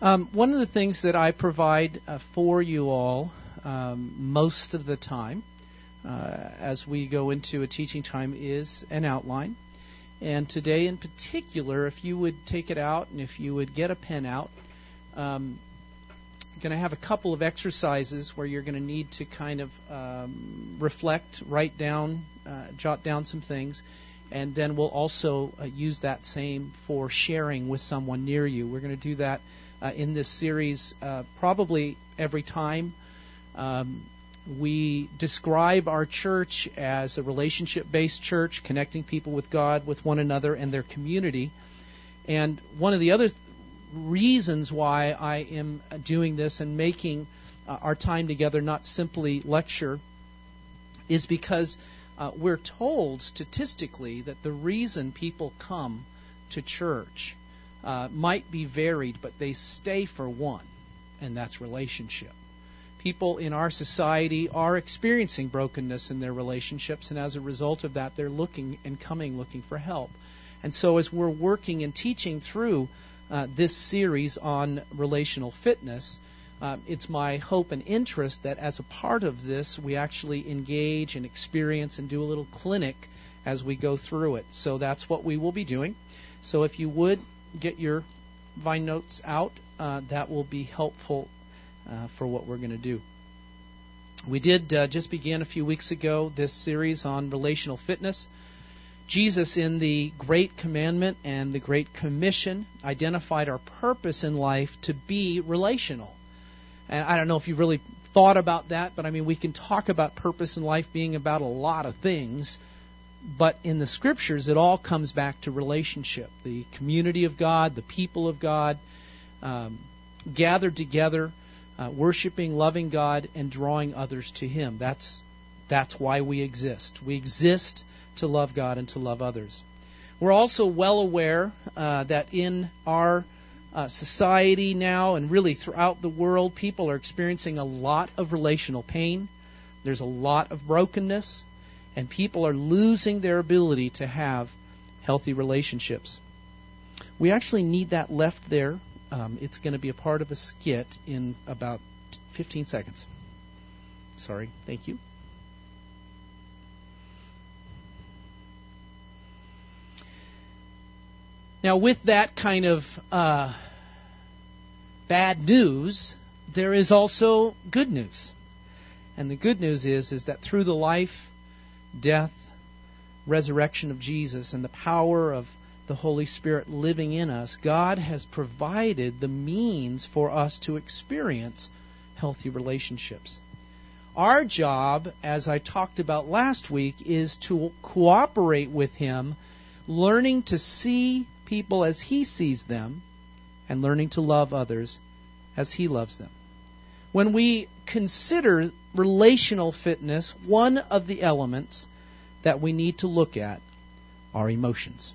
Um, one of the things that I provide uh, for you all um, most of the time uh, as we go into a teaching time is an outline. And today, in particular, if you would take it out and if you would get a pen out, um, I'm going to have a couple of exercises where you're going to need to kind of um, reflect, write down, uh, jot down some things, and then we'll also uh, use that same for sharing with someone near you. We're going to do that uh, in this series uh, probably every time. Um, we describe our church as a relationship based church, connecting people with God, with one another, and their community. And one of the other th- reasons why I am doing this and making uh, our time together not simply lecture is because uh, we're told statistically that the reason people come to church uh, might be varied, but they stay for one, and that's relationship people in our society are experiencing brokenness in their relationships, and as a result of that, they're looking and coming looking for help. And so, as we're working and teaching through uh, this series on relational fitness, uh, it's my hope and interest that as a part of this, we actually engage and experience and do a little clinic as we go through it. So that's what we will be doing. So if you would get your Vine notes out, uh, that will be helpful uh, for what we're going to do. We did uh, just begin a few weeks ago this series on relational fitness. Jesus, in the Great Commandment and the Great Commission, identified our purpose in life to be relational. And I don't know if you've really thought about that, but I mean, we can talk about purpose in life being about a lot of things, but in the Scriptures, it all comes back to relationship the community of God, the people of God, um, gathered together uh, worshiping, loving God, and drawing others to Him. That's that's why we exist. We exist to love God and to love others. We're also well aware uh, that in our uh, society now and really throughout the world, people are experiencing a lot of relational pain. There's a lot of brokenness, and people are losing their ability to have healthy relationships. We actually need that left there um, it's going to be a part of a skit in about 15 seconds. Sorry, thank you. Now, with that kind of uh, bad news, there is also good news. And the good news is, is that through the life, death, resurrection of Jesus, and the power of the Holy Spirit living in us, God has provided the means for us to experience healthy relationships. Our job, as I talked about last week, is to cooperate with Him, learning to see people as He sees them, and learning to love others as He loves them. When we consider relational fitness, one of the elements that we need to look at are emotions.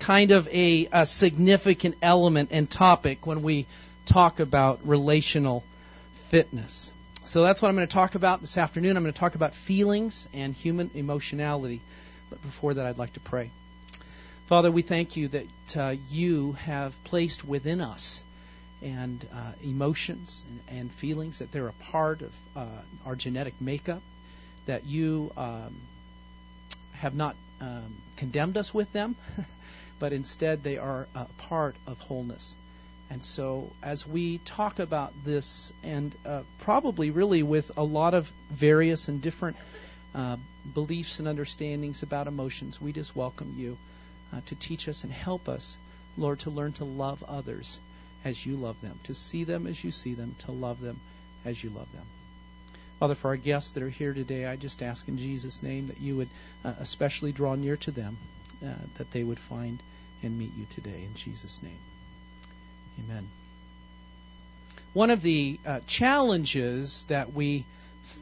kind of a, a significant element and topic when we talk about relational fitness. So that's what I'm going to talk about this afternoon. I'm going to talk about feelings and human emotionality. But before that, I'd like to pray. Father, we thank you that uh, you have placed within us and uh, emotions and, and, feelings, that they're a part of uh, our genetic makeup, that you um, have not um, condemned us with them, but instead they are a part of wholeness. And so, as we talk about this, and uh, probably really with a lot of various and different uh, beliefs and understandings about emotions, we just welcome you uh, to teach us and help us, Lord, to learn to love others as you love them, to see them as you see them, to love them as you love them. Father, for our guests that are here today, I just ask in Jesus' name that you would uh, especially draw near to them, uh, that they would find and meet you today. In Jesus' name. Amen. One of the uh, challenges that we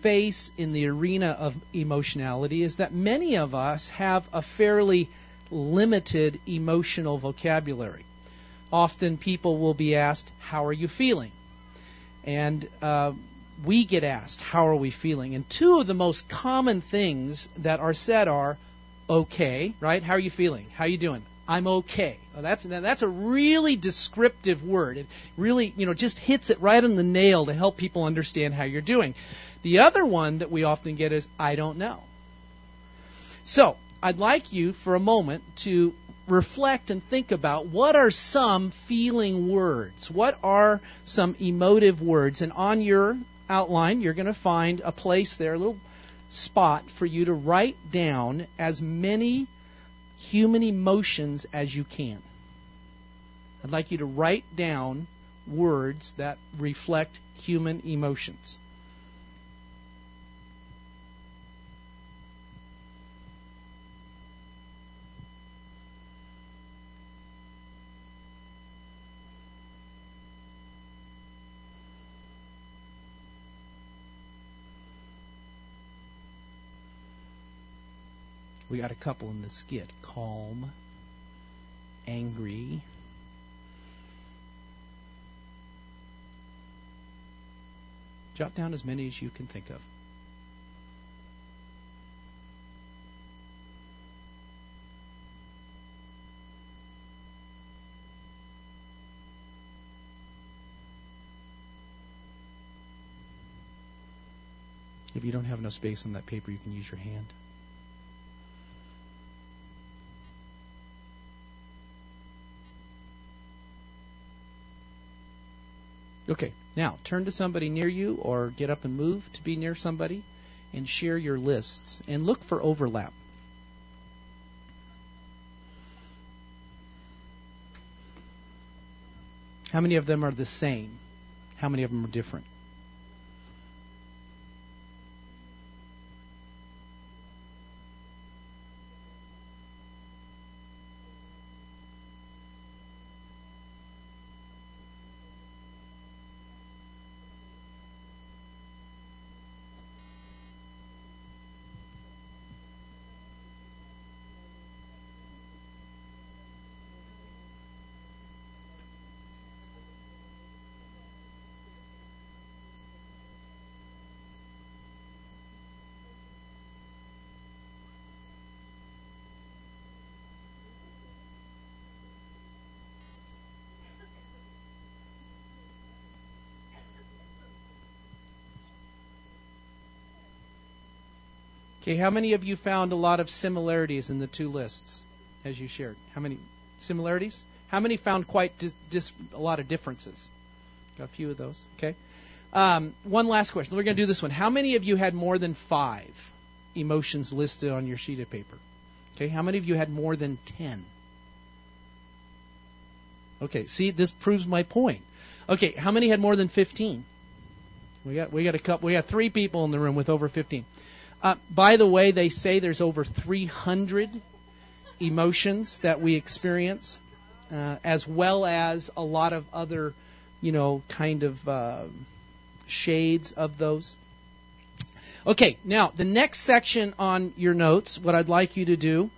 face in the arena of emotionality is that many of us have a fairly limited emotional vocabulary. Often people will be asked, How are you feeling? And uh, we get asked, How are we feeling? And two of the most common things that are said are, Okay, right? How are you feeling? How are you doing? I'm okay. Well, that's that's a really descriptive word. It really, you know, just hits it right on the nail to help people understand how you're doing. The other one that we often get is I don't know. So, I'd like you for a moment to reflect and think about what are some feeling words? What are some emotive words? And on your outline, you're going to find a place there, a little spot for you to write down as many human emotions as you can. I'd like you to write down words that reflect human emotions. Got a couple in the skit calm, angry, Jot down as many as you can think of. If you don't have enough space on that paper, you can use your hand. Okay, now turn to somebody near you or get up and move to be near somebody and share your lists and look for overlap. How many of them are the same? How many of them are different? Okay, how many of you found a lot of similarities in the two lists as you shared? How many similarities? How many found quite dis- dis- a lot of differences? Got a few of those. Okay. Um, one last question. We're going to do this one. How many of you had more than five emotions listed on your sheet of paper? Okay. How many of you had more than ten? Okay. See, this proves my point. Okay. How many had more than fifteen? We got we got a couple. We got three people in the room with over fifteen. Uh, by the way, they say there's over 300 emotions that we experience, uh, as well as a lot of other, you know, kind of uh, shades of those. Okay, now the next section on your notes, what I'd like you to do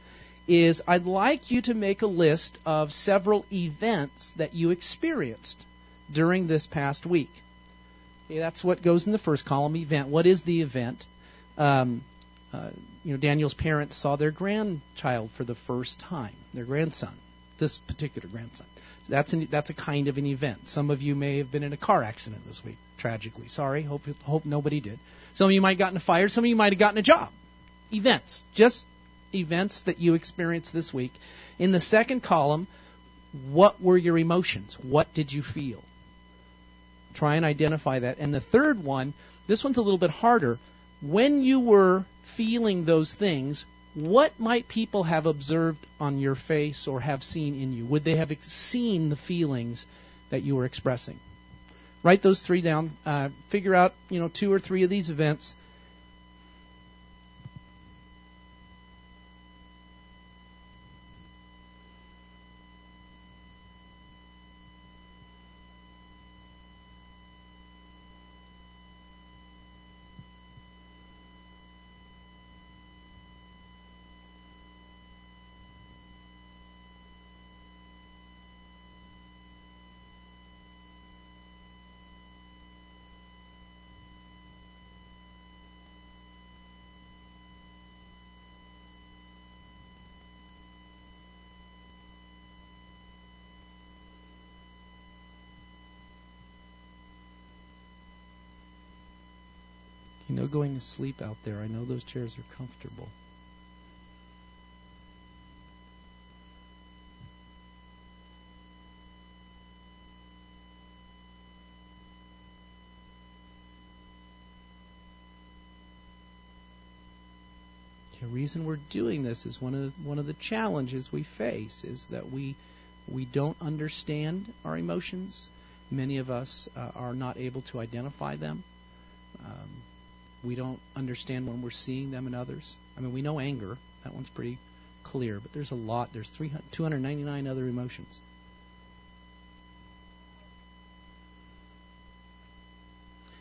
is I'd like you to make a list of several events that you experienced during this past week. Okay, that's what goes in the first column event. What is the event? Um, uh, you know, Daniel's parents saw their grandchild for the first time, their grandson, this particular grandson. So that's an, that's a kind of an event. Some of you may have been in a car accident this week, tragically. Sorry, hope hope nobody did. Some of you might have gotten fired. Some of you might have gotten a job. Events, just events that you experienced this week. In the second column, what were your emotions? What did you feel? Try and identify that. And the third one, this one's a little bit harder. When you were feeling those things, what might people have observed on your face or have seen in you? Would they have seen the feelings that you were expressing? Write those three down. Uh, figure out, you know, two or three of these events going to sleep out there, I know those chairs are comfortable. The reason we're doing this is one of the, one of the challenges we face is that we we don't understand our emotions. Many of us uh, are not able to identify them. Um, we don't understand when we're seeing them in others. I mean, we know anger. That one's pretty clear. But there's a lot. There's 299 other emotions.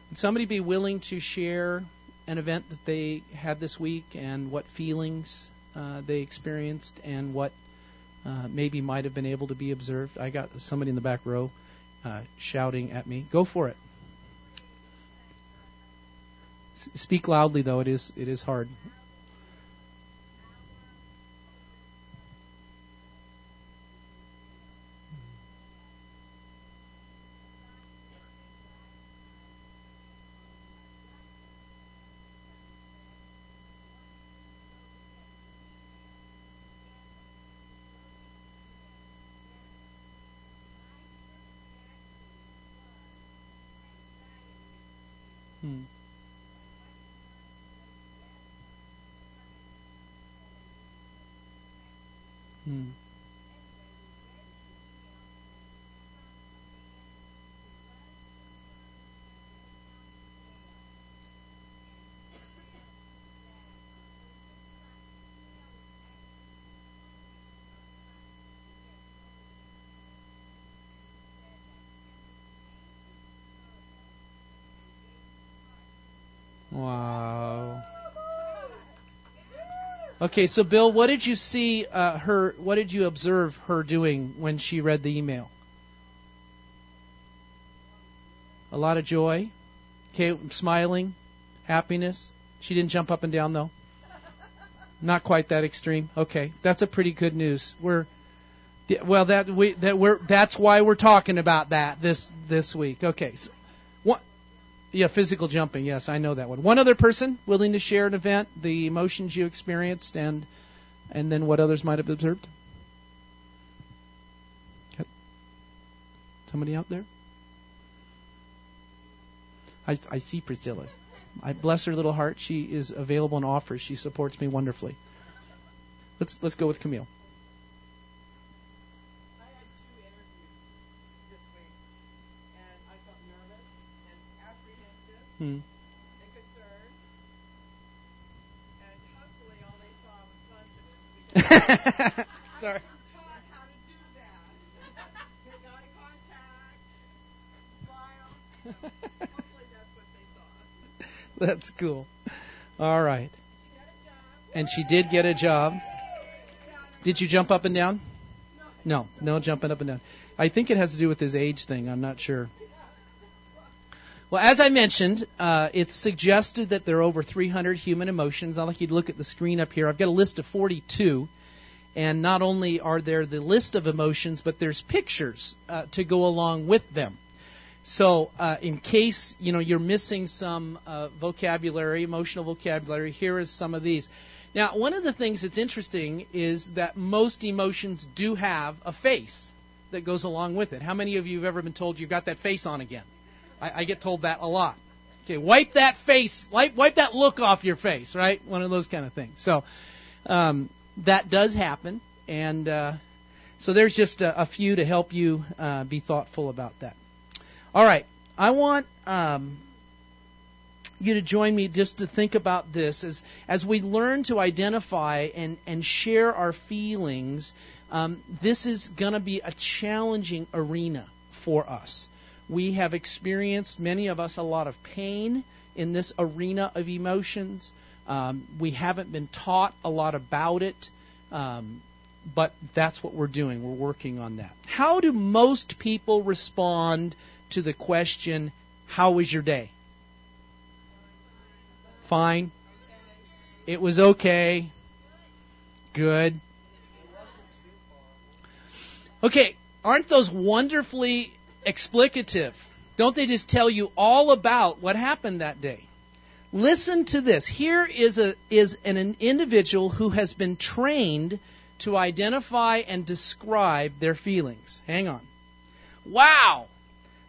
Would somebody be willing to share an event that they had this week and what feelings uh, they experienced and what uh, maybe might have been able to be observed? I got somebody in the back row uh, shouting at me. Go for it. Speak loudly, though. It is it is hard. Hmm. Hmm. Wow. Okay, so Bill, what did you see uh, her? What did you observe her doing when she read the email? A lot of joy. Okay, smiling, happiness. She didn't jump up and down though. Not quite that extreme. Okay, that's a pretty good news. We're well that we that we're that's why we're talking about that this this week. Okay, so? Yeah, physical jumping. Yes, I know that one. One other person willing to share an event, the emotions you experienced, and and then what others might have observed. Somebody out there? I, I see Priscilla. I bless her little heart. She is available and offers. She supports me wonderfully. Let's let's go with Camille. Hmm. And concerned. And hopefully all they saw was confidence. Sorry. taught how to do that. Make eye contact, Hmm. that's what That's cool. All right. And she did get a job. Did you jump up and down? No, no jumping up and down. I think it has to do with his age thing. I'm not sure. Well, as I mentioned, uh, it's suggested that there are over 300 human emotions. I'd like you to look at the screen up here. I've got a list of 42. And not only are there the list of emotions, but there's pictures uh, to go along with them. So, uh, in case you know you're missing some uh, vocabulary, emotional vocabulary, here is some of these. Now, one of the things that's interesting is that most emotions do have a face that goes along with it. How many of you have ever been told you've got that face on again? I, I get told that a lot. Okay, wipe that face, wipe, wipe that look off your face, right? One of those kind of things. So, um, that does happen, and uh, so there's just a, a, few to help you uh, be thoughtful about that. All right, I want um, you to join me just to think about this as as we learn to identify and and share our feelings. Um, this is going to be a challenging arena for us. We have experienced many of us a lot of pain in this arena of emotions. Um, we haven't been taught a lot about it, um, but that's what we're doing. We're working on that. How do most people respond to the question, How was your day? Fine. It was okay. Good. Okay, aren't those wonderfully explicative? Don't they just tell you all about what happened that day? Listen to this. Here is, a, is an, an individual who has been trained to identify and describe their feelings. Hang on. Wow!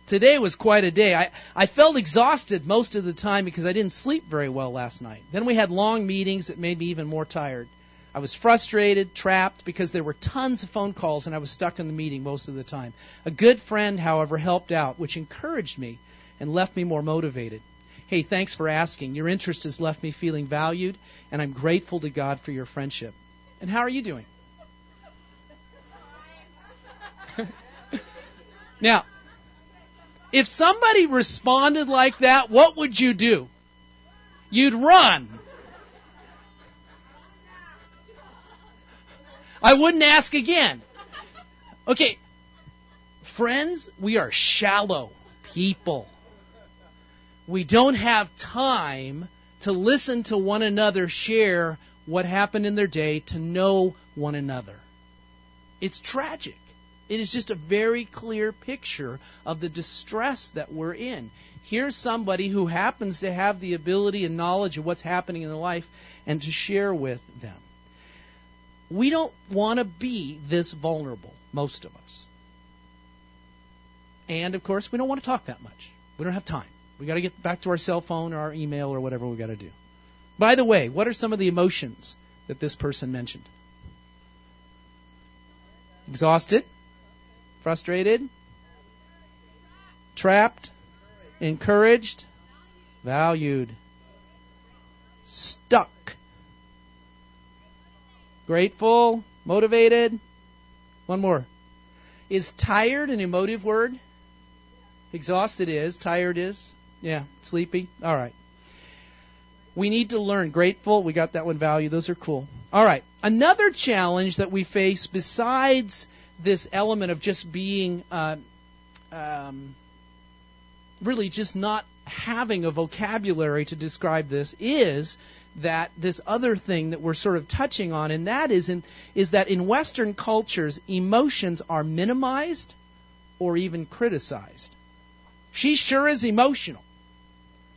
Today was quite a day. I, I felt exhausted most of the time because I didn't sleep very well last night. Then we had long meetings that made me even more tired. I was frustrated, trapped, because there were tons of phone calls and I was stuck in the meeting most of the time. A good friend, however, helped out, which encouraged me and left me more motivated. Hey, thanks for asking. Your interest has left me feeling valued, and I'm grateful to God for your friendship. And how are you doing? now, if somebody responded like that, what would you do? You'd run. I wouldn't ask again. Okay, friends, we are shallow people we don't have time to listen to one another share what happened in their day, to know one another. It's tragic. It is just a very clear picture of the distress that we're in. Here's somebody who happens to have the ability and knowledge of what's happening in their life and to share with them. We don't want to be this vulnerable, most of us. And of course, we don't want to talk that much. We don't have time. We got to get back to our cell phone or our email or whatever we got to do. By the way, what are some of the emotions that this person mentioned? Exhausted, frustrated, trapped, encouraged, valued, stuck, grateful, motivated. One more. Is tired an emotive word? Exhausted is, tired is. Yeah, sleepy. All right. We need to learn grateful. We got that one value. Those are cool. All right. Another challenge that we face besides this element of just being uh, um, really just not having a vocabulary to describe this is that this other thing that we're sort of touching on, and that is in, is that in Western cultures, emotions are minimized or even criticized. She sure is emotional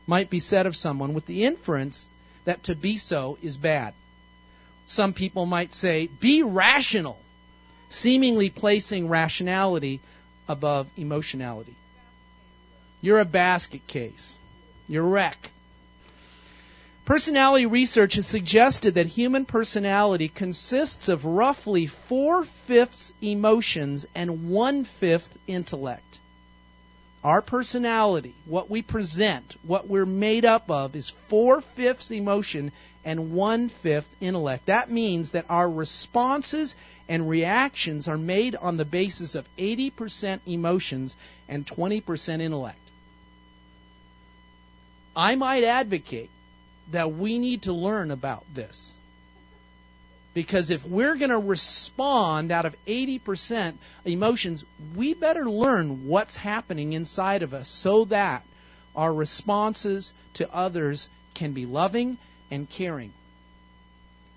might be said of someone with the inference that to be so is bad. Some people might say, be rational, seemingly placing rationality above emotionality. You're a basket case. You're a wreck. Personality research has suggested that human personality consists of roughly four fifths emotions and one fifth intellect. Our personality, what we present, what we're made up of, is four fifths emotion and one fifth intellect. That means that our responses and reactions are made on the basis of 80% emotions and 20% intellect. I might advocate that we need to learn about this. Because if we're going to respond out of 80% emotions, we better learn what's happening inside of us so that our responses to others can be loving and caring.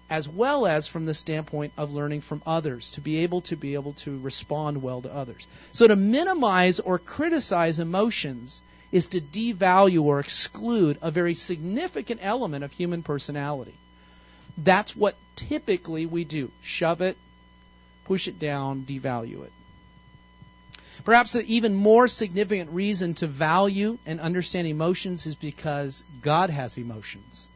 As well as from the standpoint of learning from others, to be able to be able to respond well to others. So to minimize or criticize emotions is to devalue or exclude a very significant element of human personality. That's what typically we do shove it, push it down, devalue it. Perhaps an even more significant reason to value and understand emotions is because God has emotions.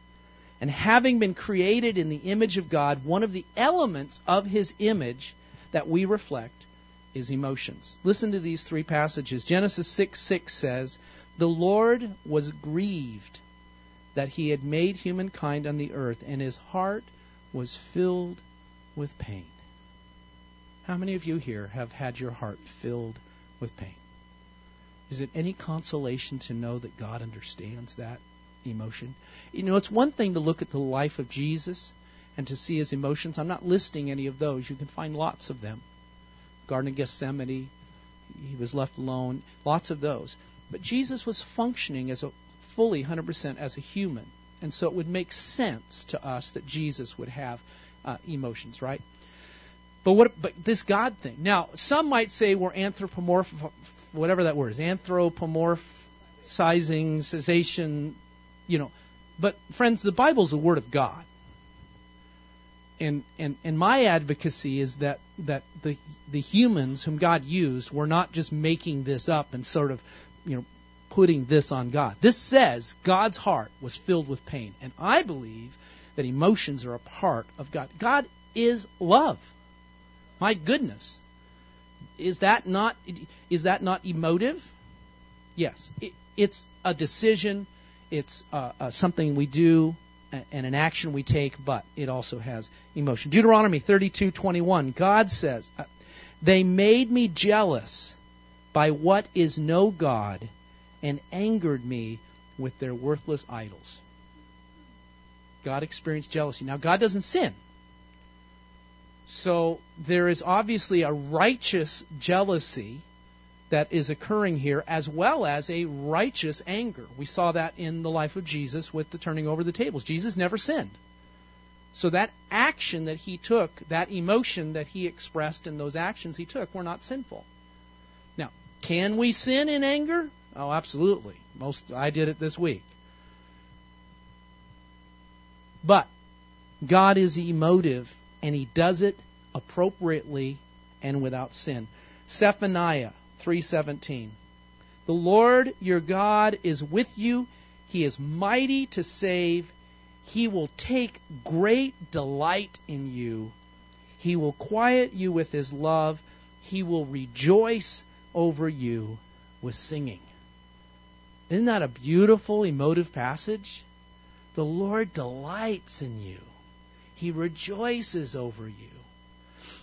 And having been created in the image of God, one of the elements of his image that we reflect is emotions. Listen to these three passages. Genesis 6 6 says, The Lord was grieved that he had made humankind on the earth, and his heart was filled with pain. How many of you here have had your heart filled with pain? Is it any consolation to know that God understands that emotion? You know, it's one thing to look at the life of Jesus and to see his emotions. I'm not listing any of those. You can find lots of them. Garden of Gethsemane, he was left alone, lots of those. But Jesus was functioning as a fully 100% as a human. And so it would make sense to us that Jesus would have uh, emotions, right? But what? But this God thing. Now, some might say we're anthropomorph, whatever that word is, anthropomorphizing, cessation, you know. But friends, the Bible's the Word of God. And, and, and my advocacy is that, that the, the humans whom God used were not just making this up and sort of you know putting this on God. This says God's heart was filled with pain. And I believe that emotions are a part of God. God is love. My goodness. Is that not is that not emotive? Yes. It, it's a decision, it's uh, uh, something we do and an action we take, but it also has emotion. Deuteronomy 32:21. God says, uh, "They made me jealous by what is no God." and angered me with their worthless idols. God experienced jealousy. Now, God doesn't sin. So there is obviously a righteous jealousy that is occurring here, as well as a righteous anger. We saw that in the life of Jesus with the turning over the tables. Jesus never sinned. So that action that he took, that emotion that he expressed, and those actions he took were not sinful. Can we sin in anger? Oh, absolutely. Most I did it this week. But God is emotive and he does it appropriately and without sin. Zephaniah 3:17 The Lord your God is with you he is mighty to save he will take great delight in you he will quiet you with his love he will rejoice over you with singing isn't that a beautiful, emotive passage? The Lord delights in you. He rejoices over you.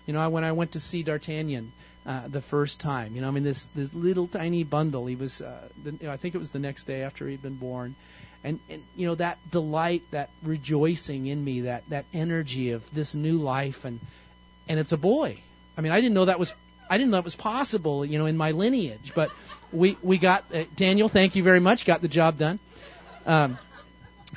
You know, when I went to see D'Artagnan uh, the first time, you know, I mean, this this little tiny bundle. He was, uh, the, you know, I think it was the next day after he'd been born, and and you know that delight, that rejoicing in me, that that energy of this new life, and and it's a boy. I mean, I didn't know that was I didn't know it was possible, you know, in my lineage. But we we got uh, Daniel. Thank you very much. Got the job done. Um,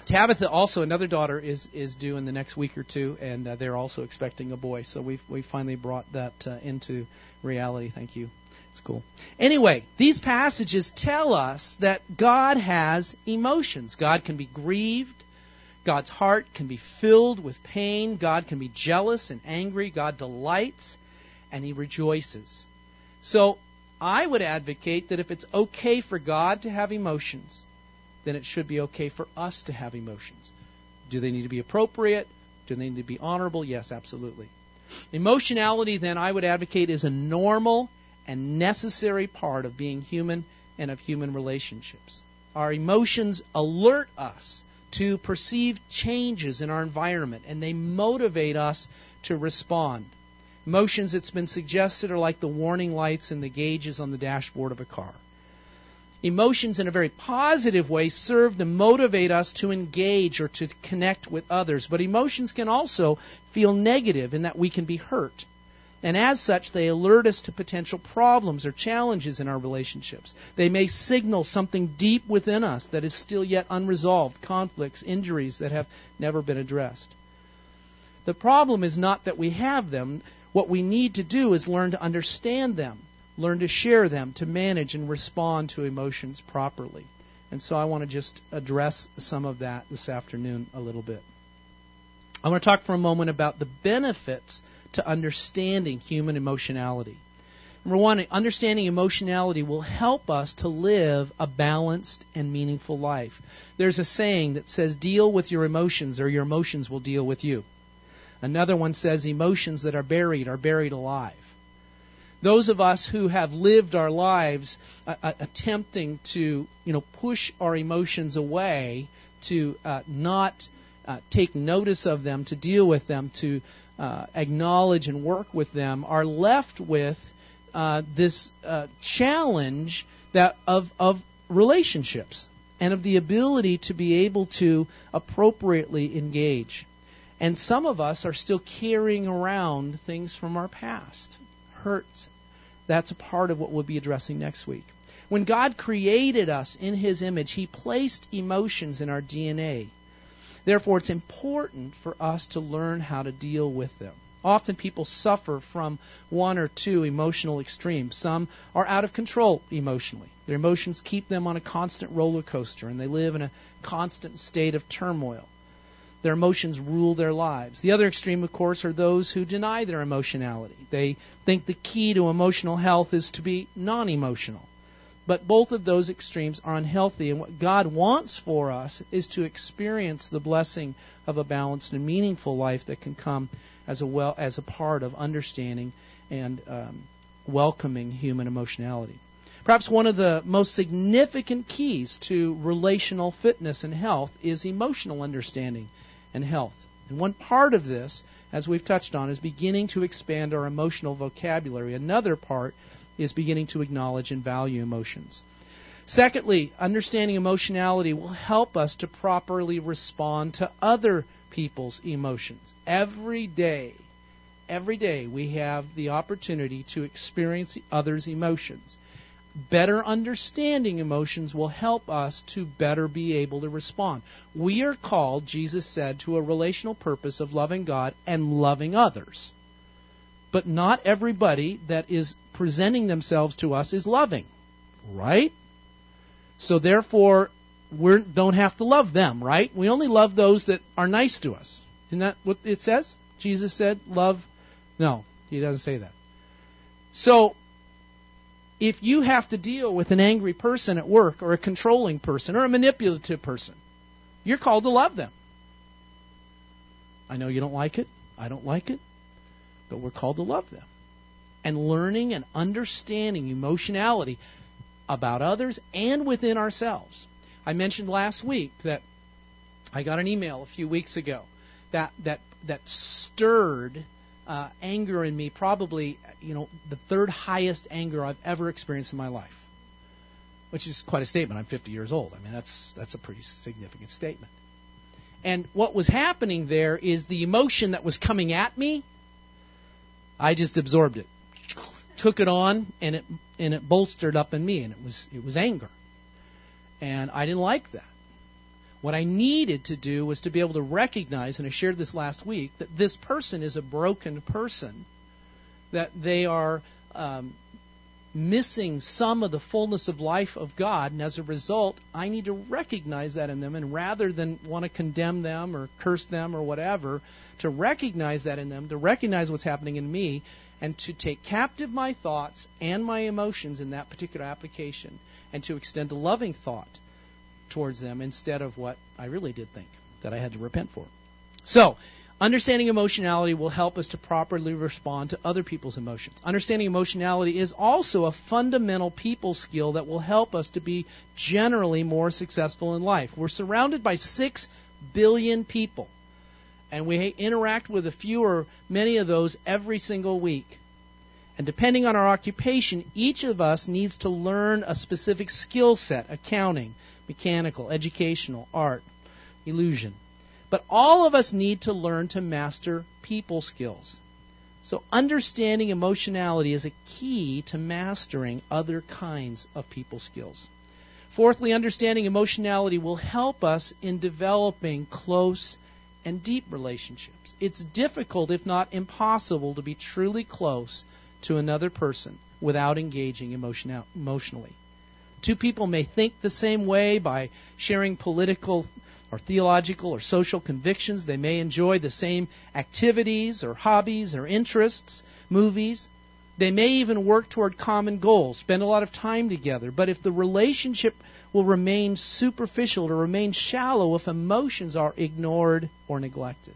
Tabitha, also another daughter, is is due in the next week or two, and uh, they're also expecting a boy. So we we finally brought that uh, into reality. Thank you. It's cool. Anyway, these passages tell us that God has emotions. God can be grieved. God's heart can be filled with pain. God can be jealous and angry. God delights and he rejoices. So I would advocate that if it's okay for God to have emotions, then it should be okay for us to have emotions. Do they need to be appropriate? Do they need to be honorable? Yes, absolutely. Emotionality, then, I would advocate, is a normal and necessary part of being human and of human relationships. Our emotions alert us to perceive changes in our environment, and they motivate us to respond. Emotions, it's been suggested, are like the warning lights and the gauges on the dashboard of a car. Emotions, in a very positive way, serve to motivate us to engage or to connect with others. But emotions can also feel negative in that we can be hurt. And as such, they alert us to potential problems or challenges in our relationships. They may signal something deep within us that is still yet unresolved, conflicts, injuries that have never been addressed. The problem is not that we have them. What we need to do is learn to understand them, learn to share them, to manage and respond to emotions properly. And so I want to just address some of that this afternoon a little bit. I want to talk for a moment about the benefits to understanding human emotionality. Number one, understanding emotionality will help us to live a balanced and meaningful life. There's a saying that says, deal with your emotions or your emotions will deal with you. Another one says, emotions that are buried are buried alive. Those of us who have lived our lives uh, uh, attempting to, you know, push our emotions away, to uh, not uh, take notice of them, to deal with them, to uh, acknowledge and work with them are left with uh, this challenge that of of relationships and of the ability to be able to appropriately engage. And some of us are still carrying around things from our past, hurts. That's a part of what we'll be addressing next week. When God created us in His image, He placed emotions in our DNA. Therefore, it's important for us to learn how to deal with them. Often people suffer from one or two emotional extremes. Some are out of control emotionally. Their emotions keep them on a constant roller coaster and they live in a constant state of turmoil. Their emotions rule their lives. The other extreme, of course, are those who deny their emotionality. They think the key to emotional health is to be non emotional. But both of those extremes are unhealthy. And what God wants for us is to experience the blessing of a balanced and meaningful life that can come as a well as a part of understanding and um, welcoming human emotionality. Perhaps one of the most significant keys to relational fitness and health is emotional understanding and health. And one part of this, as we've touched on, is beginning to expand our emotional vocabulary. Another part is beginning to acknowledge and value emotions. Secondly, understanding emotionality will help us to properly respond to other people's emotions. Every day, every day we have the opportunity to experience others' emotions. Better understanding emotions will help us to better be able to respond. We are called, Jesus said, to a relational purpose of loving God and loving others. But not everybody that is presenting themselves to us is loving. Right? So therefore, we don't have to love them, right? We only love those that are nice to us. Isn't that what it says? Jesus said, love. No, he doesn't say that. So, if you have to deal with an angry person at work, or a controlling person, or a manipulative person, you're called to love them. I know you don't like it. I don't like it but we're called to love them. And learning and understanding emotionality about others and within ourselves. I mentioned last week that I got an email a few weeks ago that that that stirred uh, anger in me. Probably, you know, the third highest anger I've ever experienced in my life, which is quite a statement. I'm 50 years old. I mean, that's that's a pretty significant statement. And what was happening there is the emotion that was coming at me I just absorbed it, took it on, and it and it bolstered up in me, and it was it was anger, and I didn't like that. What I needed to do was to be able to recognize, and I shared this last week, that this person is a broken person, that they are um, missing some of the fullness of life of God, and as a result, I need to recognize that in them, and rather than want to condemn them or curse them or whatever, to recognize that in them, to recognize what's happening in me, and to take captive my thoughts and my emotions in that particular application, and to extend a loving thought towards them instead of what I really did think that I had to repent for. So, Understanding emotionality will help us to properly respond to other people's emotions. Understanding emotionality is also a fundamental people skill that will help us to be generally more successful in life. We're surrounded by 6 billion people, and we interact with a few or many of those every single week. And depending on our occupation, each of us needs to learn a specific skill set accounting, mechanical, educational, art, illusion. But all of us need to learn to master people skills. So, understanding emotionality is a key to mastering other kinds of people skills. Fourthly, understanding emotionality will help us in developing close and deep relationships. It's difficult, if not impossible, to be truly close to another person without engaging emotional, emotionally. Two people may think the same way by sharing political or theological or social convictions. They may enjoy the same activities or hobbies or interests, movies. They may even work toward common goals, spend a lot of time together. But if the relationship will remain superficial or remain shallow if emotions are ignored or neglected.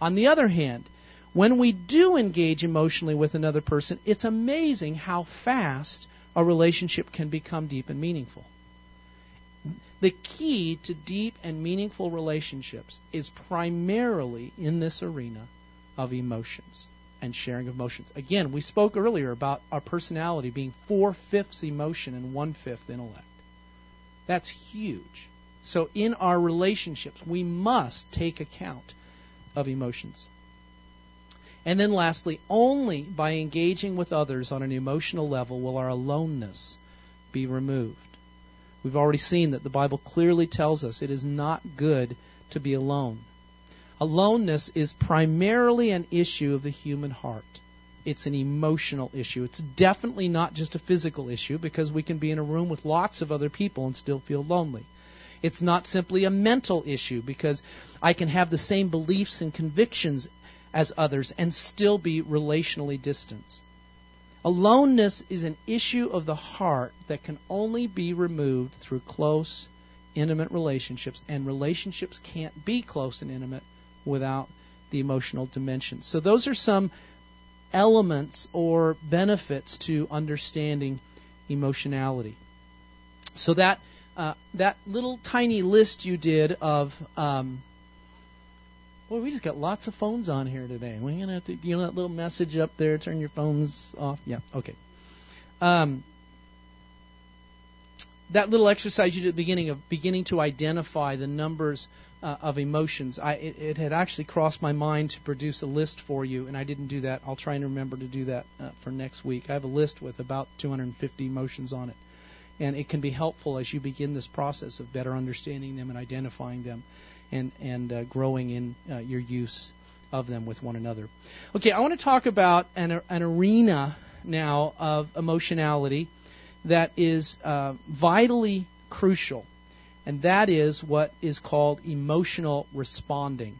On the other hand, when we do engage emotionally with another person, it's amazing how fast a relationship can become deep and meaningful. The key to deep and meaningful relationships is primarily in this arena of emotions and sharing of emotions. Again, we spoke earlier about our personality being four fifths emotion and one fifth intellect. That's huge. So, in our relationships, we must take account of emotions. And then, lastly, only by engaging with others on an emotional level will our aloneness be removed. We've already seen that the Bible clearly tells us it is not good to be alone. Aloneness is primarily an issue of the human heart. It's an emotional issue. It's definitely not just a physical issue because we can be in a room with lots of other people and still feel lonely. It's not simply a mental issue because I can have the same beliefs and convictions as others and still be relationally distanced. Aloneness is an issue of the heart that can only be removed through close, intimate relationships, and relationships can't be close and intimate without the emotional dimension. So, those are some elements or benefits to understanding emotionality. So, that, uh, that little tiny list you did of um, Boy, we just got lots of phones on here today. We're gonna have to, you know, that little message up there. Turn your phones off. Yeah, okay. Um, that little exercise you did at the beginning of beginning to identify the numbers uh, of emotions. I it, it, had actually crossed my mind to produce a list for you, and I didn't do that. I'll try and remember to do that uh, for next week. I have a list with about 250 emotions on it, and it can be helpful as you begin this process of better understanding them and identifying them and and uh, growing in uh, your use of them with one another. Okay, I want to talk about an an arena now of emotionality that is uh, vitally crucial, and that is what is called emotional responding.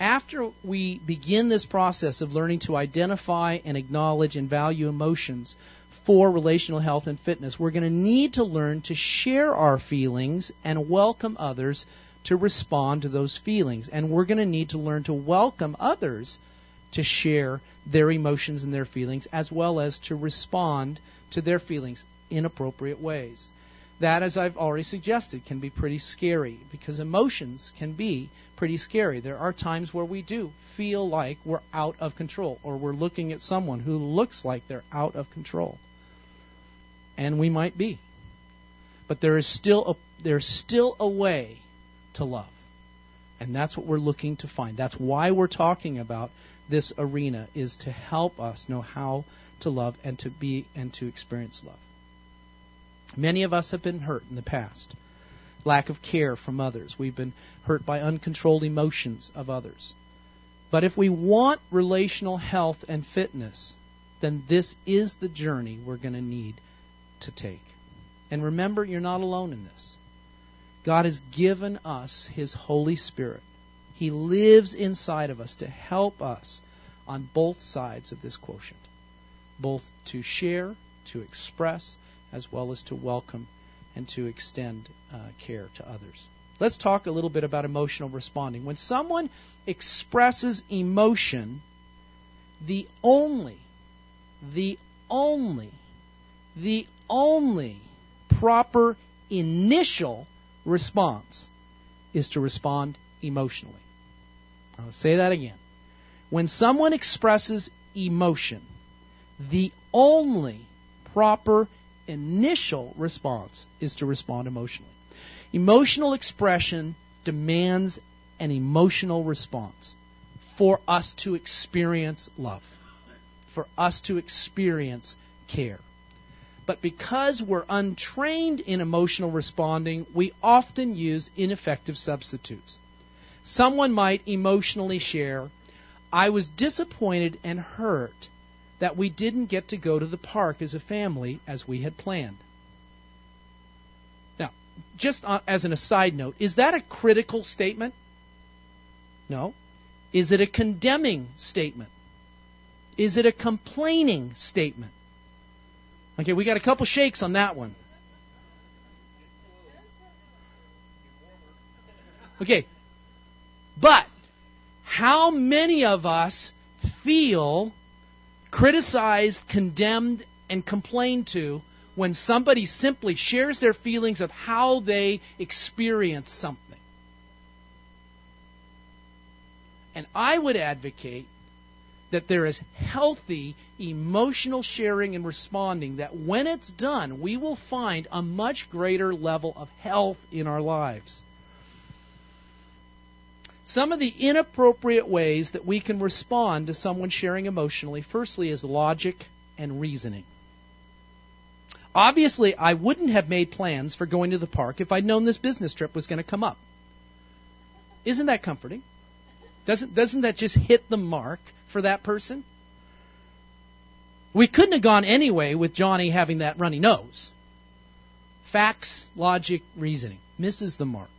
After we begin this process of learning to identify and acknowledge and value emotions, for relational health and fitness. We're going to need to learn to share our feelings and welcome others to respond to those feelings. And we're going to need to learn to welcome others to share their emotions and their feelings as well as to respond to their feelings in appropriate ways. That, as I've already suggested, can be pretty scary because emotions can be pretty scary. There are times where we do feel like we're out of control or we're looking at someone who looks like they're out of control and we might be. But there is still a, there's still a way to love. And that's what we're looking to find. That's why we're talking about this arena is to help us know how to love and to be and to experience love. Many of us have been hurt in the past. Lack of care from others. We've been hurt by uncontrolled emotions of others. But if we want relational health and fitness, then this is the journey we're going to need to take. And remember, you're not alone in this. God has given us His Holy Spirit. He lives inside of us to help us on both sides of this quotient, both to share, to express, as well as to welcome and to extend uh, care to others. Let's talk a little bit about emotional responding. When someone expresses emotion, the only, the only, the only proper initial response is to respond emotionally. I'll say that again. When someone expresses emotion, the only proper initial response is to respond emotionally. Emotional expression demands an emotional response for us to experience love, for us to experience care. But because we're untrained in emotional responding, we often use ineffective substitutes. Someone might emotionally share, I was disappointed and hurt that we didn't get to go to the park as a family as we had planned. Now, just as an aside note, is that a critical statement? No. Is it a condemning statement? Is it a complaining statement? Okay, we got a couple shakes on that one. Okay, but how many of us feel criticized, condemned, and complained to when somebody simply shares their feelings of how they experience something? And I would advocate that there is healthy emotional sharing and responding, that when it's done, we will find a much greater level of health in our lives. Some of the inappropriate ways that we can respond to someone sharing emotionally, firstly, is logic and reasoning. Obviously, I wouldn't have made plans for going to the park if I'd known this business trip was going to come up. Isn't that comforting? Doesn't, doesn't that just hit the mark for that person? We couldn't have gone anyway with Johnny having that runny nose. Facts, logic, reasoning misses the mark.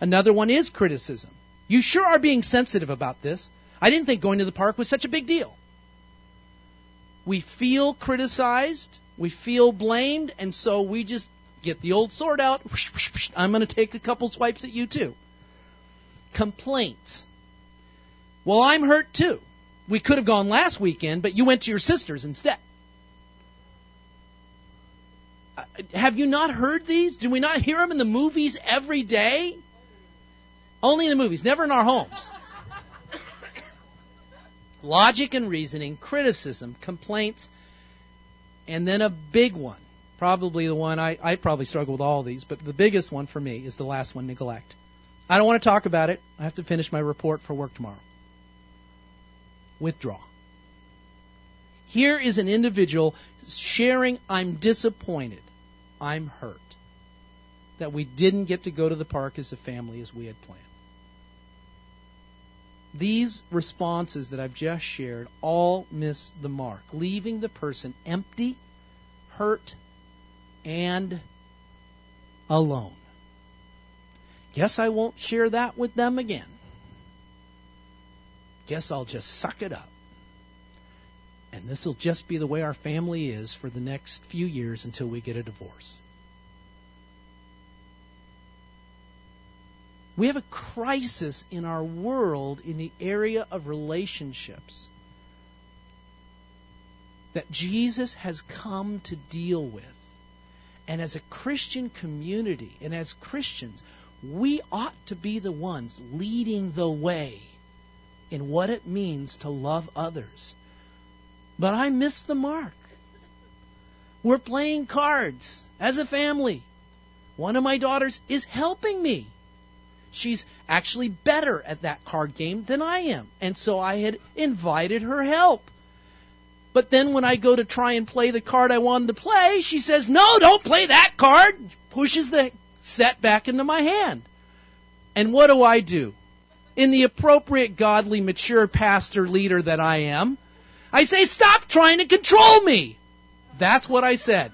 Another one is criticism. You sure are being sensitive about this. I didn't think going to the park was such a big deal. We feel criticized, we feel blamed, and so we just get the old sword out. I'm going to take a couple swipes at you too. Complaints. Well, I'm hurt too. We could have gone last weekend, but you went to your sister's instead. Uh, have you not heard these? Do we not hear them in the movies every day? Only in the movies, never in our homes. Logic and reasoning, criticism, complaints, and then a big one. Probably the one I, I probably struggle with all these, but the biggest one for me is the last one neglect. I don't want to talk about it. I have to finish my report for work tomorrow withdraw. Here is an individual sharing, I'm disappointed, I'm hurt that we didn't get to go to the park as a family as we had planned. These responses that I've just shared all miss the mark, leaving the person empty, hurt, and alone. Guess I won't share that with them again. Guess I'll just suck it up. And this will just be the way our family is for the next few years until we get a divorce. We have a crisis in our world in the area of relationships that Jesus has come to deal with. And as a Christian community and as Christians, we ought to be the ones leading the way in what it means to love others. But I missed the mark. We're playing cards as a family. One of my daughters is helping me. She's actually better at that card game than I am. And so I had invited her help. But then when I go to try and play the card I wanted to play, she says, No, don't play that card. Pushes the set back into my hand. And what do I do? In the appropriate, godly, mature pastor leader that I am. I say, stop trying to control me. That's what I said.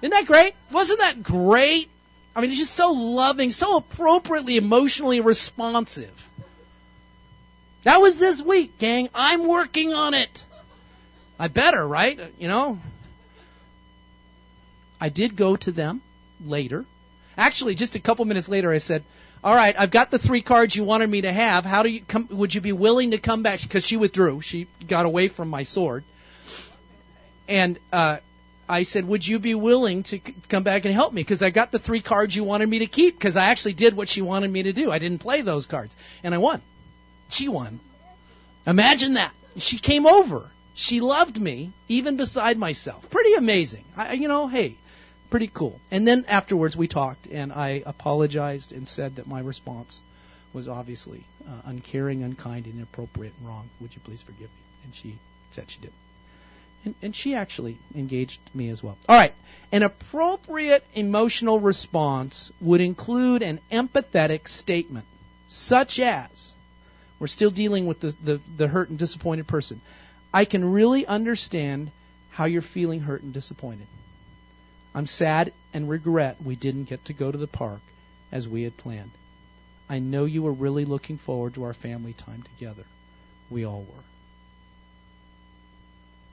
Isn't that great? Wasn't that great? I mean, it's just so loving, so appropriately emotionally responsive. That was this week, gang. I'm working on it. I better, right? You know? I did go to them later. Actually, just a couple minutes later, I said, all right, I've got the three cards you wanted me to have. How do you come? Would you be willing to come back? Because she withdrew. She got away from my sword. And uh, I said, would you be willing to c- come back and help me? Because I got the three cards you wanted me to keep. Because I actually did what she wanted me to do. I didn't play those cards, and I won. She won. Imagine that. She came over. She loved me, even beside myself. Pretty amazing. I, you know, hey, pretty cool. And then afterwards we talked, and I apologized and said that my response was obviously uh, uncaring, unkind, inappropriate, and wrong. Would you please forgive me? And she said she did. And, and she actually engaged me as well. All right. An appropriate emotional response would include an empathetic statement, such as we're still dealing with the, the, the hurt and disappointed person. I can really understand how you're feeling hurt and disappointed. I'm sad and regret we didn't get to go to the park as we had planned. I know you were really looking forward to our family time together. We all were.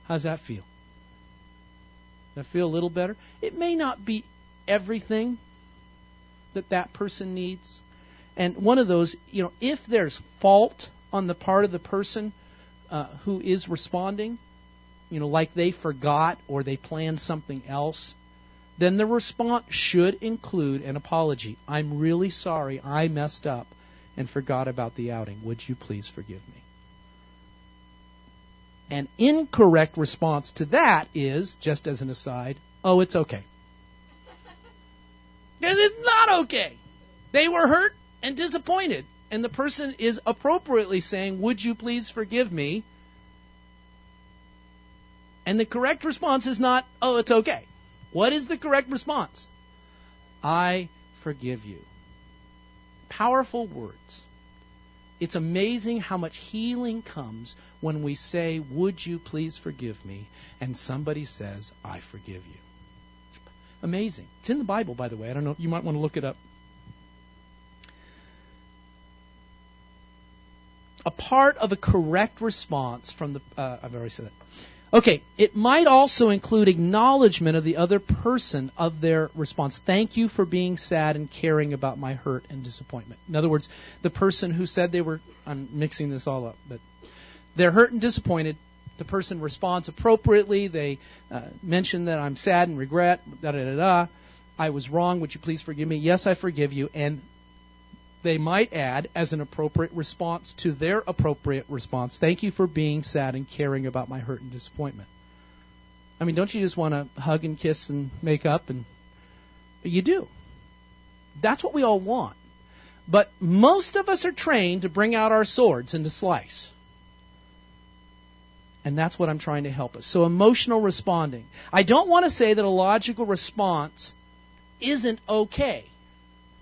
How's that feel? That feel a little better? It may not be everything that that person needs. And one of those, you know, if there's fault on the part of the person uh, who is responding, you know, like they forgot or they planned something else, then the response should include an apology. I'm really sorry I messed up and forgot about the outing. Would you please forgive me? An incorrect response to that is, just as an aside, oh, it's okay. Because it's not okay. They were hurt and disappointed. And the person is appropriately saying, Would you please forgive me? And the correct response is not, Oh, it's okay. What is the correct response? I forgive you. Powerful words. It's amazing how much healing comes when we say, Would you please forgive me? And somebody says, I forgive you. Amazing. It's in the Bible, by the way. I don't know. You might want to look it up. A part of a correct response from the. Uh, I've already said that. Okay, it might also include acknowledgement of the other person of their response. Thank you for being sad and caring about my hurt and disappointment. In other words, the person who said they were, I'm mixing this all up, but they're hurt and disappointed. The person responds appropriately. They uh, mention that I'm sad and regret, da da da da. I was wrong. Would you please forgive me? Yes, I forgive you. And they might add as an appropriate response to their appropriate response. Thank you for being sad and caring about my hurt and disappointment. I mean, don't you just want to hug and kiss and make up and you do. That's what we all want. But most of us are trained to bring out our swords and to slice. And that's what I'm trying to help us. So emotional responding. I don't want to say that a logical response isn't okay.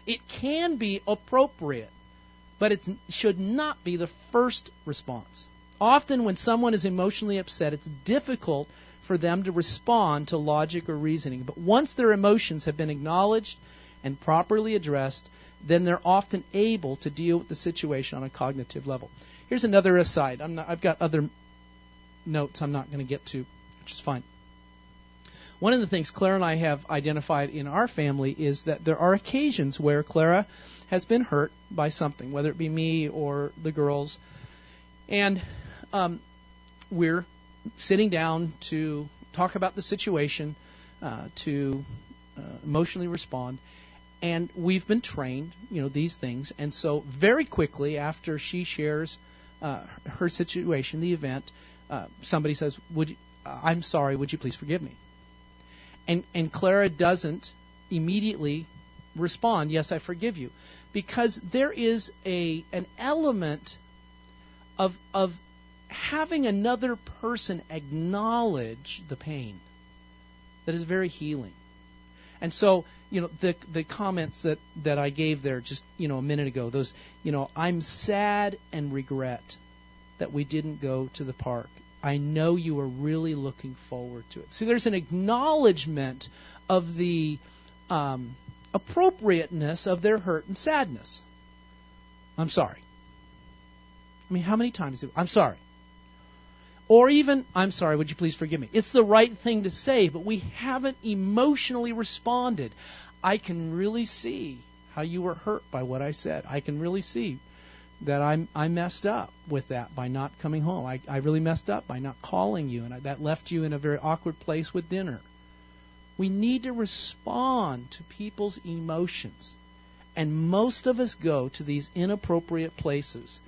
It can be appropriate, but it should not be the first response. Often, when someone is emotionally upset, it's difficult for them to respond to logic or reasoning. But once their emotions have been acknowledged and properly addressed, then they're often able to deal with the situation on a cognitive level. Here's another aside. i have got other notes I'm not going to get to, which is fine. One of the things Clara and I have identified in our family is that there are occasions where Clara has been hurt by something, whether it be me or the girls, and um, we're sitting down to talk about the situation, uh, to uh, emotionally respond, and we've been trained, you know, these things, and so very quickly after she shares uh, her situation, the event, uh, somebody says, "Would you, I'm sorry. Would you please forgive me?" And, and Clara doesn't immediately respond, Yes, I forgive you. Because there is a, an element of, of having another person acknowledge the pain that is very healing. And so, you know, the the comments that, that I gave there just, you know, a minute ago, those, you know, I'm sad and regret that we didn't go to the park. I know you are really looking forward to it. See, there's an acknowledgement of the um, appropriateness of their hurt and sadness. I'm sorry. I mean, how many times do I'm sorry? Or even, I'm sorry, would you please forgive me? It's the right thing to say, but we haven't emotionally responded. I can really see how you were hurt by what I said. I can really see that I I messed up with that by not coming home. I I really messed up by not calling you, and I, that left you in a very awkward place with dinner. We need to respond to people's emotions, and most of us go to these inappropriate places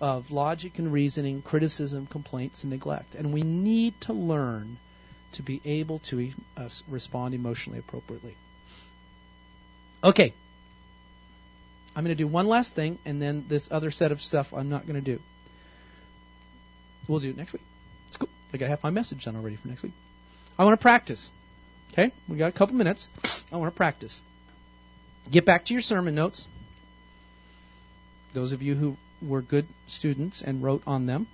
of logic and reasoning, criticism, complaints, and neglect. And we need to learn to be able to e- uh, respond emotionally appropriately. Okay. I'm going to do one last thing, and then this other set of stuff I'm not going to do. We'll do it next week. It's cool. I got have my message done already for next week. I want to practice. Okay? We got a couple minutes. I want to practice. Get back to your sermon notes. Those of you who were good students and wrote on them.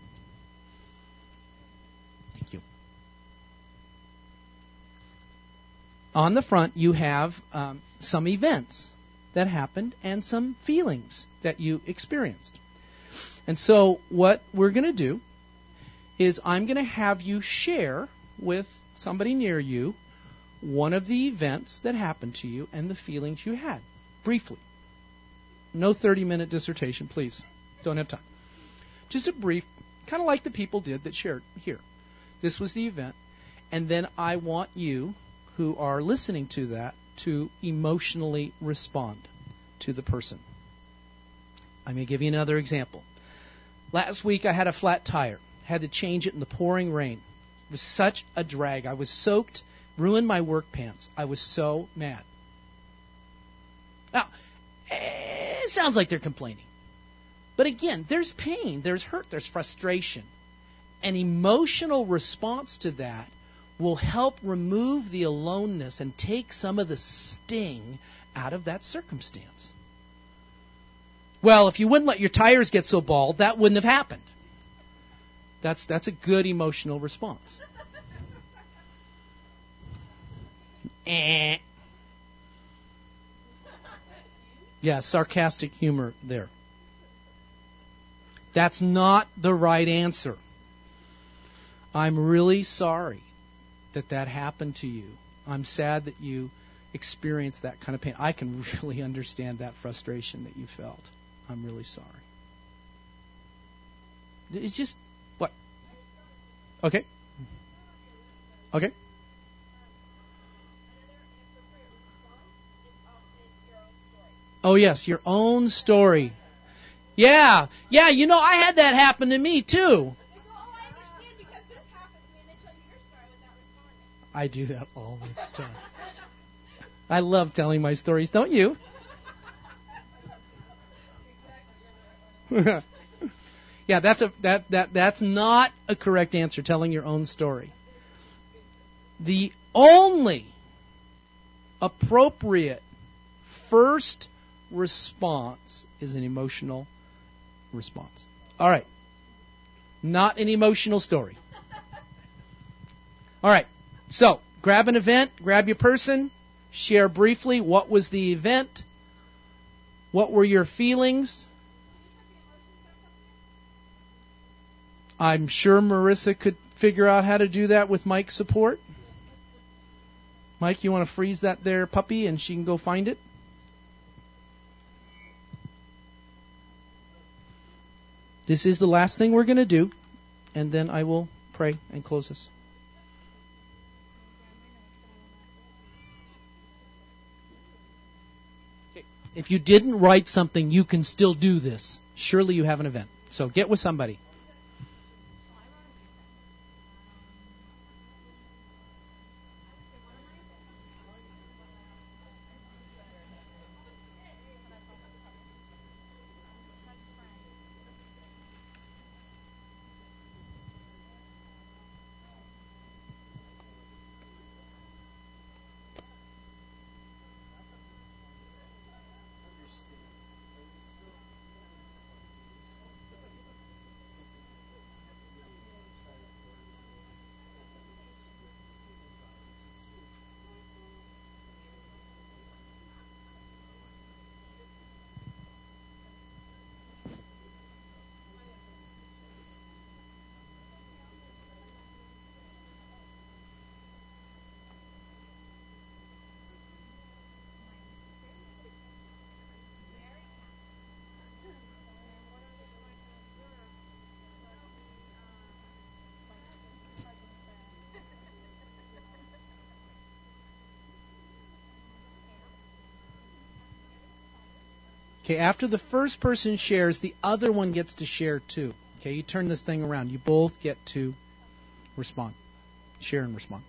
Thank you. On the front, you have um, some events that happened and some feelings that you experienced. And so, what we're going to do is I'm going to have you share with somebody near you one of the events that happened to you and the feelings you had, briefly. No 30 minute dissertation, please. Don't have time. Just a brief, kind of like the people did that shared here. This was the event. And then I want you, who are listening to that, to emotionally respond to the person. Going to give you another example. Last week I had a flat tire. Had to change it in the pouring rain. It was such a drag. I was soaked, ruined my work pants. I was so mad. Now, it sounds like they're complaining. But again, there's pain, there's hurt, there's frustration. An emotional response to that will help remove the aloneness and take some of the sting out of that circumstance. Well, if you wouldn't let your tires get so bald, that wouldn't have happened. That's that's a good emotional response. eh. Yeah, sarcastic humor there. That's not the right answer. I'm really sorry that that happened to you. I'm sad that you experienced that kind of pain. I can really understand that frustration that you felt. I'm really sorry. It's just what? Okay. Okay. Oh yes, your own story. Yeah, yeah. You know, I had that happen to me too. I do that all the time. I love telling my stories, don't you? yeah, that's a that that that's not a correct answer telling your own story. The only appropriate first response is an emotional response. All right. Not an emotional story. All right. So, grab an event, grab your person, share briefly what was the event, what were your feelings. I'm sure Marissa could figure out how to do that with Mike's support. Mike, you want to freeze that there puppy and she can go find it? This is the last thing we're going to do, and then I will pray and close this. If you didn't write something, you can still do this. Surely you have an event. So get with somebody. Okay, after the first person shares, the other one gets to share too. Okay, you turn this thing around. You both get to respond. Share and respond.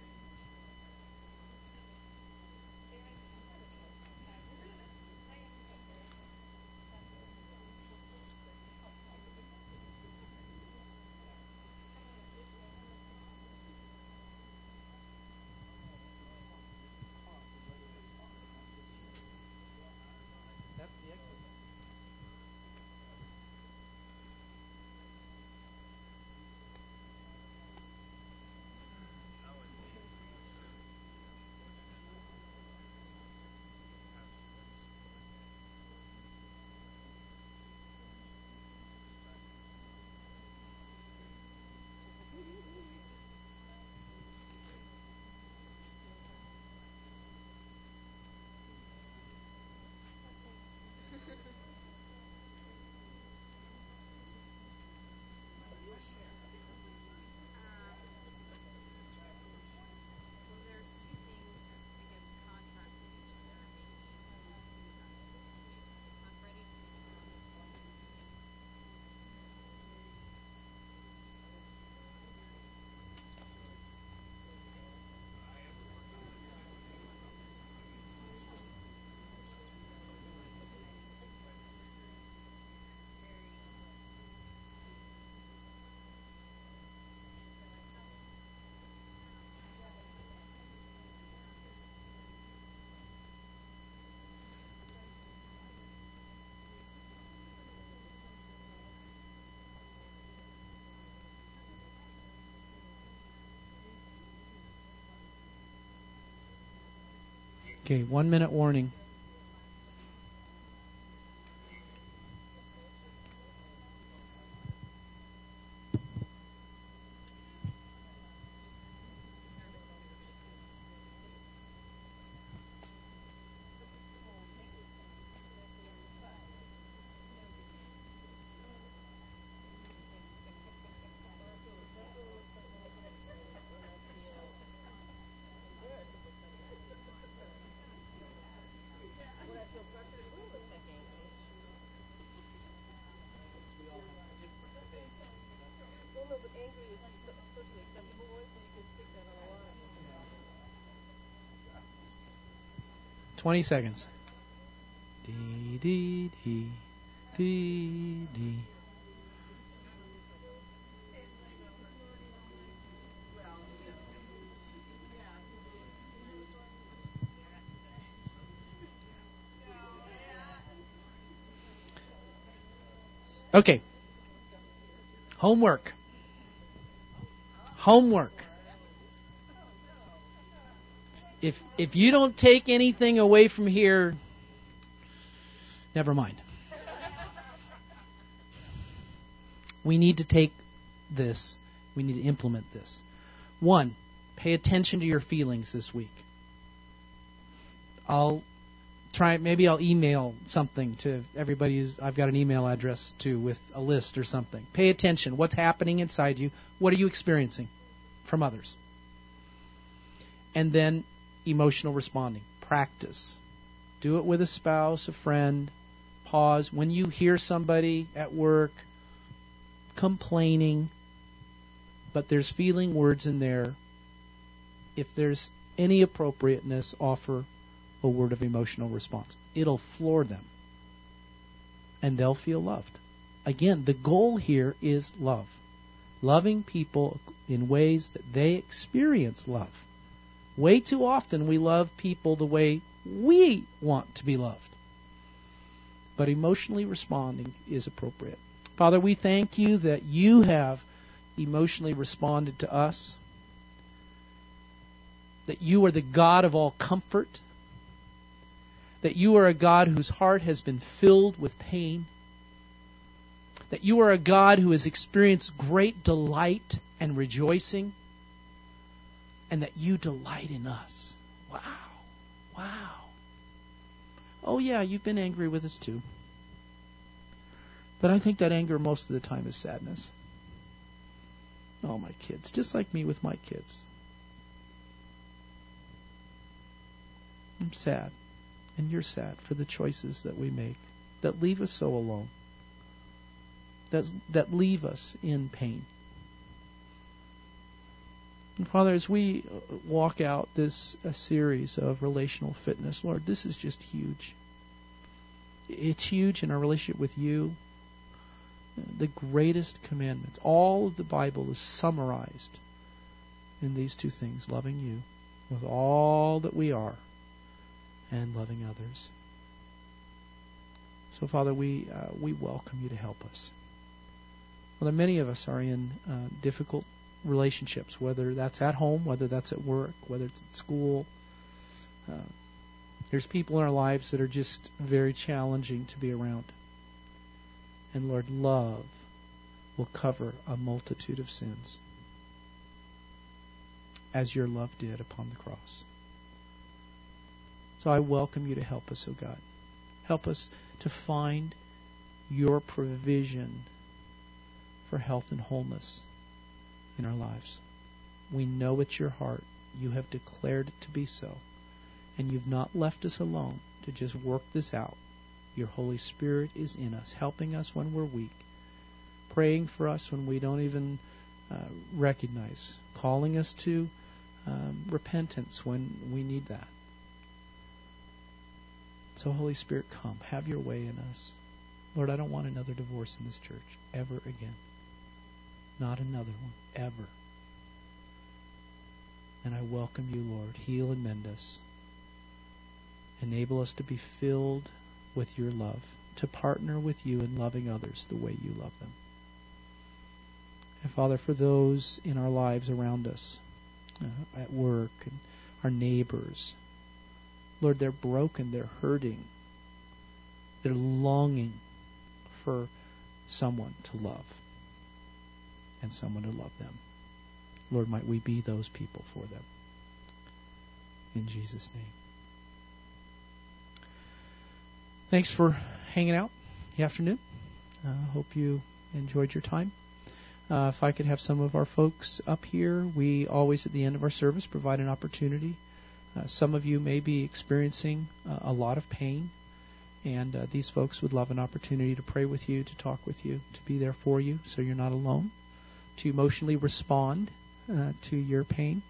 Okay, one minute warning. Well, no, but angry is so- socially acceptable one, so you can stick that on a line. 20 seconds. Dee dee dee dee dee. Okay. Homework. Homework. If if you don't take anything away from here, never mind. We need to take this. We need to implement this. One, pay attention to your feelings this week. I'll try maybe I'll email something to everybody I've got an email address to with a list or something. Pay attention. What's happening inside you? What are you experiencing from others? And then emotional responding. Practice. Do it with a spouse, a friend. Pause. When you hear somebody at work complaining, but there's feeling words in there, if there's any appropriateness, offer a word of emotional response. It'll floor them. And they'll feel loved. Again, the goal here is love. Loving people in ways that they experience love. Way too often we love people the way we want to be loved. But emotionally responding is appropriate. Father, we thank you that you have emotionally responded to us, that you are the God of all comfort, that you are a God whose heart has been filled with pain, that you are a God who has experienced great delight and rejoicing, and that you delight in us. Wow. Wow. Oh, yeah, you've been angry with us too. But I think that anger most of the time is sadness. Oh, my kids. Just like me with my kids. I'm sad. And you're sad for the choices that we make. that leave us so alone, that, that leave us in pain. And Father, as we walk out this series of relational fitness, Lord, this is just huge. It's huge in our relationship with you. The greatest commandments. All of the Bible is summarized in these two things loving you with all that we are and loving others. So, Father, we, uh, we welcome you to help us. Father, many of us are in uh, difficult relationships, whether that's at home, whether that's at work, whether it's at school. Uh, there's people in our lives that are just very challenging to be around. And Lord, love will cover a multitude of sins, as your love did upon the cross. So I welcome you to help us, O oh God. Help us to find your provision for health and wholeness in our lives. We know it's your heart. You have declared it to be so. And you've not left us alone to just work this out. Your Holy Spirit is in us, helping us when we're weak, praying for us when we don't even uh, recognize, calling us to um, repentance when we need that. So, Holy Spirit, come. Have your way in us. Lord, I don't want another divorce in this church ever again. Not another one, ever. And I welcome you, Lord. Heal and mend us. Enable us to be filled with your love, to partner with you in loving others the way you love them. And Father, for those in our lives around us, uh, at work, and our neighbors, Lord, they're broken, they're hurting, they're longing for someone to love and someone to love them. Lord, might we be those people for them. In Jesus' name. Thanks for hanging out the afternoon. I uh, hope you enjoyed your time. Uh, if I could have some of our folks up here, we always at the end of our service provide an opportunity. Uh, some of you may be experiencing uh, a lot of pain, and uh, these folks would love an opportunity to pray with you, to talk with you, to be there for you so you're not alone to emotionally respond uh, to your pain.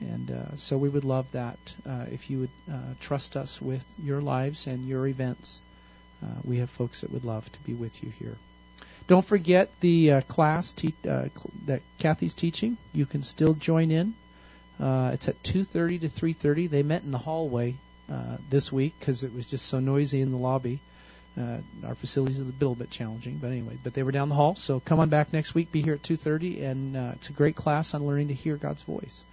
And uh, so we would love that uh, if you would uh, trust us with your lives and your events. Uh, we have folks that would love to be with you here. Don't forget the uh, class te- cl- that Kathy's teaching. You can still join in. it's at 2:30 to 3:30. They met in the hallway this week because it was just so noisy in the lobby. Uh, our facilities are a little bit challenging, but anyway, but they were down the hall. So come on back next week. Be here at 2:30, and uh, it's a great class on learning to hear God's voice.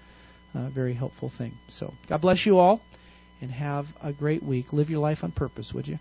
Uh, very helpful thing. So God bless you all, and have a great week. Live your life on purpose, would you?